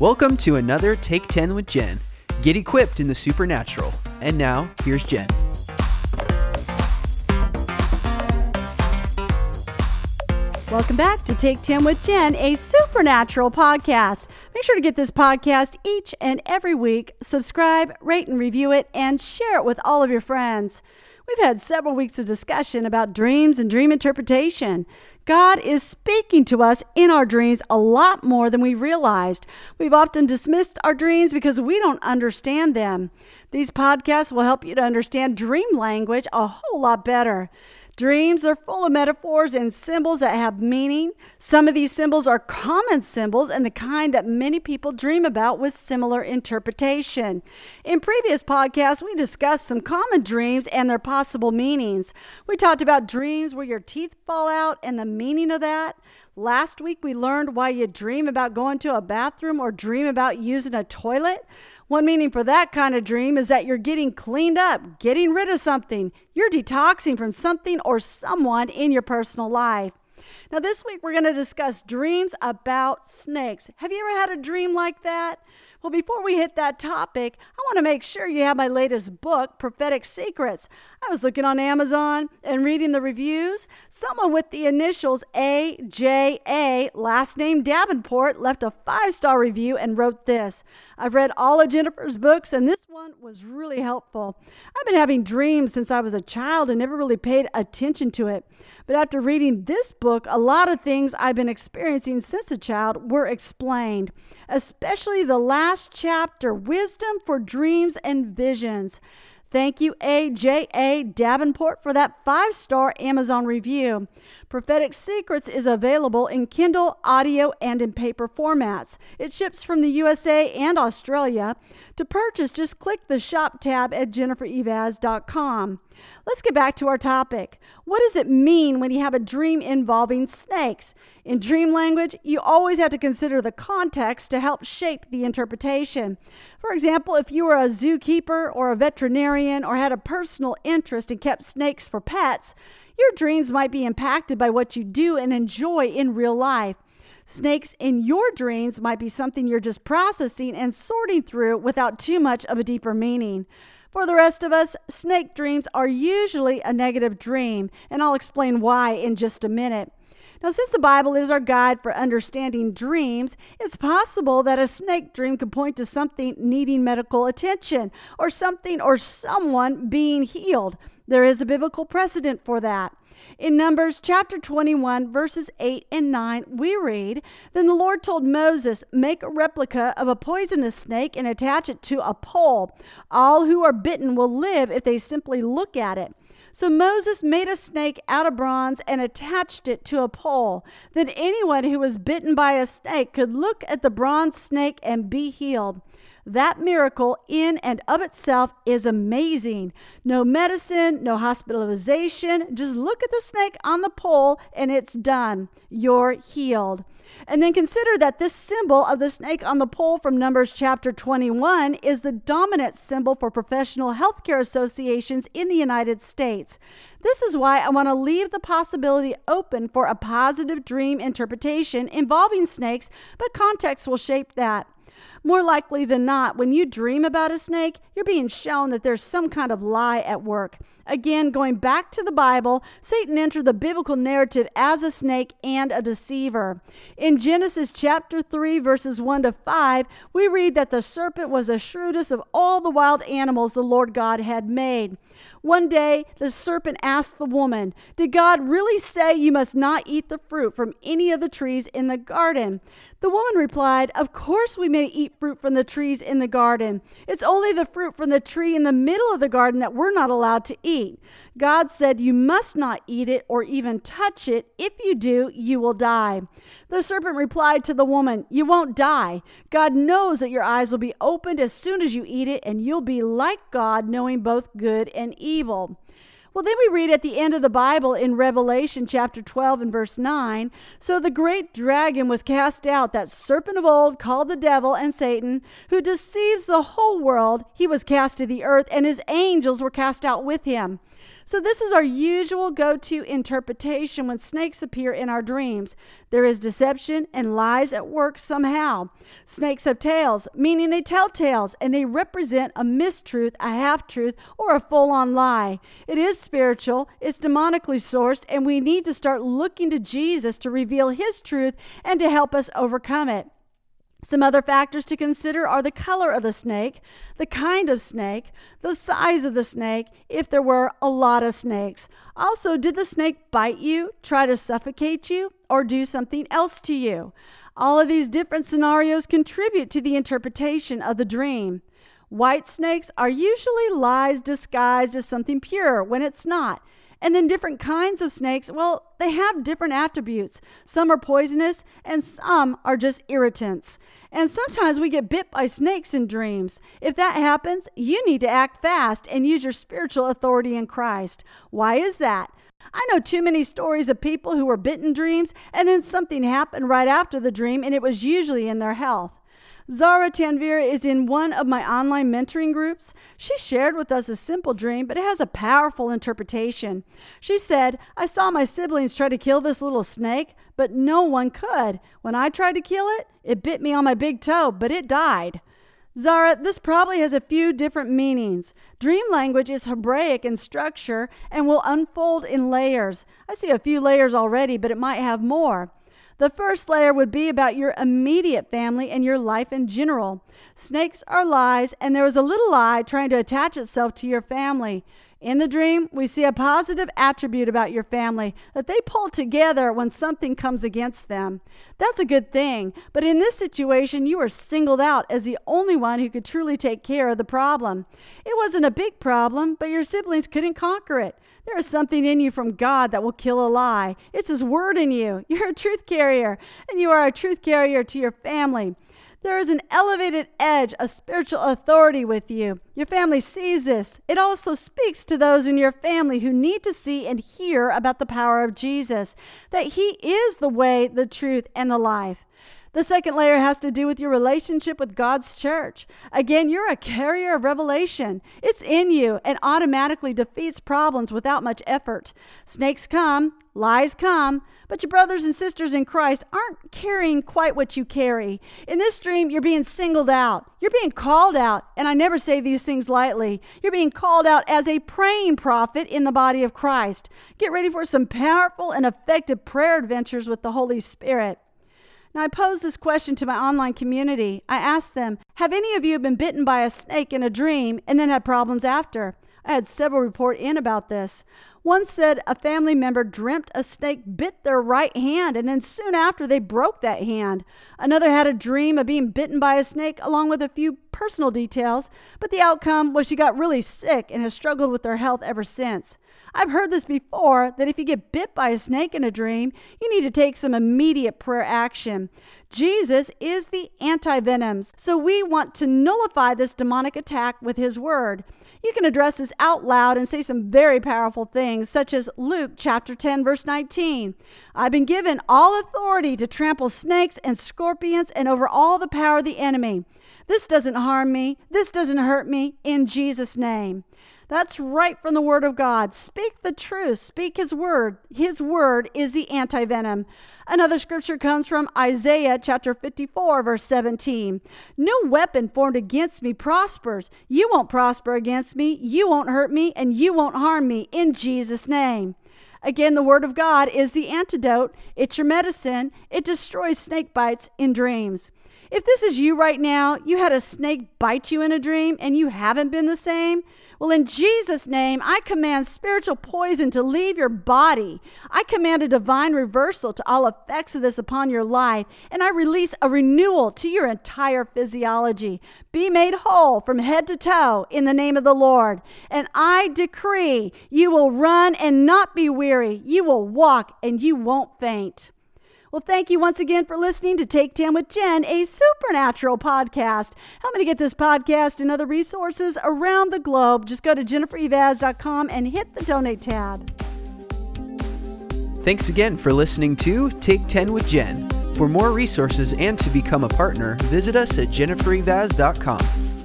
Welcome to another Take 10 with Jen. Get equipped in the supernatural. And now, here's Jen. Welcome back to Take 10 with Jen, a supernatural podcast. Make sure to get this podcast each and every week. Subscribe, rate, and review it, and share it with all of your friends. We've had several weeks of discussion about dreams and dream interpretation. God is speaking to us in our dreams a lot more than we realized. We've often dismissed our dreams because we don't understand them. These podcasts will help you to understand dream language a whole lot better. Dreams are full of metaphors and symbols that have meaning. Some of these symbols are common symbols and the kind that many people dream about with similar interpretation. In previous podcasts, we discussed some common dreams and their possible meanings. We talked about dreams where your teeth fall out and the meaning of that. Last week, we learned why you dream about going to a bathroom or dream about using a toilet. One meaning for that kind of dream is that you're getting cleaned up, getting rid of something. You're detoxing from something or someone in your personal life. Now, this week we're going to discuss dreams about snakes. Have you ever had a dream like that? Well, before we hit that topic, I want to make sure you have my latest book, Prophetic Secrets. I was looking on Amazon and reading the reviews. Someone with the initials AJA, last name Davenport, left a five star review and wrote this I've read all of Jennifer's books, and this one was really helpful. I've been having dreams since I was a child and never really paid attention to it. But after reading this book, a lot of things I've been experiencing since a child were explained, especially the last chapter Wisdom for Dreams and Visions. Thank you, AJA Davenport, for that five star Amazon review. Prophetic Secrets is available in Kindle, audio, and in paper formats. It ships from the USA and Australia. To purchase, just click the shop tab at jennifereivaz.com. Let's get back to our topic. What does it mean when you have a dream involving snakes? In dream language, you always have to consider the context to help shape the interpretation. For example, if you were a zookeeper or a veterinarian or had a personal interest and kept snakes for pets, your dreams might be impacted by what you do and enjoy in real life. Snakes in your dreams might be something you're just processing and sorting through without too much of a deeper meaning. For the rest of us, snake dreams are usually a negative dream, and I'll explain why in just a minute. Now, since the Bible is our guide for understanding dreams, it's possible that a snake dream could point to something needing medical attention or something or someone being healed. There is a biblical precedent for that. In Numbers chapter 21, verses 8 and 9, we read Then the Lord told Moses, Make a replica of a poisonous snake and attach it to a pole. All who are bitten will live if they simply look at it. So Moses made a snake out of bronze and attached it to a pole. Then anyone who was bitten by a snake could look at the bronze snake and be healed. That miracle, in and of itself, is amazing. No medicine, no hospitalization. Just look at the snake on the pole and it's done. You're healed. And then consider that this symbol of the snake on the pole from Numbers chapter 21 is the dominant symbol for professional healthcare associations in the United States. This is why I want to leave the possibility open for a positive dream interpretation involving snakes, but context will shape that. More likely than not, when you dream about a snake, you're being shown that there's some kind of lie at work. Again, going back to the Bible, Satan entered the biblical narrative as a snake and a deceiver. In Genesis chapter 3, verses 1 to 5, we read that the serpent was the shrewdest of all the wild animals the Lord God had made. One day, the serpent asked the woman, Did God really say you must not eat the fruit from any of the trees in the garden? The woman replied, Of course we may eat fruit from the trees in the garden. It's only the fruit from the tree in the middle of the garden that we're not allowed to eat. God said, You must not eat it or even touch it. If you do, you will die. The serpent replied to the woman, You won't die. God knows that your eyes will be opened as soon as you eat it, and you'll be like God, knowing both good and evil. Well, then we read at the end of the Bible in Revelation chapter 12 and verse 9 So the great dragon was cast out, that serpent of old called the devil and Satan, who deceives the whole world. He was cast to the earth, and his angels were cast out with him. So, this is our usual go to interpretation when snakes appear in our dreams. There is deception and lies at work somehow. Snakes have tails, meaning they tell tales, and they represent a mistruth, a half truth, or a full on lie. It is spiritual, it's demonically sourced, and we need to start looking to Jesus to reveal his truth and to help us overcome it. Some other factors to consider are the color of the snake, the kind of snake, the size of the snake, if there were a lot of snakes. Also, did the snake bite you, try to suffocate you, or do something else to you? All of these different scenarios contribute to the interpretation of the dream. White snakes are usually lies disguised as something pure when it's not. And then different kinds of snakes, well, they have different attributes. Some are poisonous and some are just irritants. And sometimes we get bit by snakes in dreams. If that happens, you need to act fast and use your spiritual authority in Christ. Why is that? I know too many stories of people who were bitten in dreams and then something happened right after the dream and it was usually in their health. Zara Tanvir is in one of my online mentoring groups. She shared with us a simple dream, but it has a powerful interpretation. She said, I saw my siblings try to kill this little snake, but no one could. When I tried to kill it, it bit me on my big toe, but it died. Zara, this probably has a few different meanings. Dream language is Hebraic in structure and will unfold in layers. I see a few layers already, but it might have more. The first layer would be about your immediate family and your life in general. Snakes are lies, and there is a little lie trying to attach itself to your family. In the dream, we see a positive attribute about your family that they pull together when something comes against them. That's a good thing, but in this situation, you were singled out as the only one who could truly take care of the problem. It wasn't a big problem, but your siblings couldn't conquer it. There is something in you from God that will kill a lie. It's His word in you. You're a truth carrier, and you are a truth carrier to your family. There is an elevated edge, a spiritual authority with you. Your family sees this. It also speaks to those in your family who need to see and hear about the power of Jesus, that He is the way, the truth, and the life. The second layer has to do with your relationship with God's church. Again, you're a carrier of revelation. It's in you and automatically defeats problems without much effort. Snakes come, lies come, but your brothers and sisters in Christ aren't carrying quite what you carry. In this dream, you're being singled out. You're being called out, and I never say these things lightly. You're being called out as a praying prophet in the body of Christ. Get ready for some powerful and effective prayer adventures with the Holy Spirit. Now, I posed this question to my online community. I asked them, Have any of you been bitten by a snake in a dream and then had problems after? I had several report in about this. One said a family member dreamt a snake bit their right hand, and then soon after they broke that hand. Another had a dream of being bitten by a snake, along with a few personal details, but the outcome was she got really sick and has struggled with her health ever since. I've heard this before that if you get bit by a snake in a dream, you need to take some immediate prayer action. Jesus is the anti venoms, so we want to nullify this demonic attack with his word. You can address this out loud and say some very powerful things, such as Luke chapter 10, verse 19. I've been given all authority to trample snakes and scorpions and over all the power of the enemy. This doesn't harm me. This doesn't hurt me. In Jesus' name. That's right from the Word of God. Speak the truth. Speak His Word. His Word is the anti venom. Another scripture comes from Isaiah chapter 54, verse 17. No weapon formed against me prospers. You won't prosper against me. You won't hurt me, and you won't harm me in Jesus' name. Again, the Word of God is the antidote. It's your medicine. It destroys snake bites in dreams. If this is you right now, you had a snake bite you in a dream and you haven't been the same, well, in Jesus' name, I command spiritual poison to leave your body. I command a divine reversal to all effects of this upon your life, and I release a renewal to your entire physiology. Be made whole from head to toe in the name of the Lord. And I decree you will run and not be weary, you will walk and you won't faint. Well, thank you once again for listening to Take 10 with Jen, a supernatural podcast. Help me to get this podcast and other resources around the globe. Just go to jennifereivaz.com and hit the donate tab. Thanks again for listening to Take 10 with Jen. For more resources and to become a partner, visit us at jennifereivaz.com.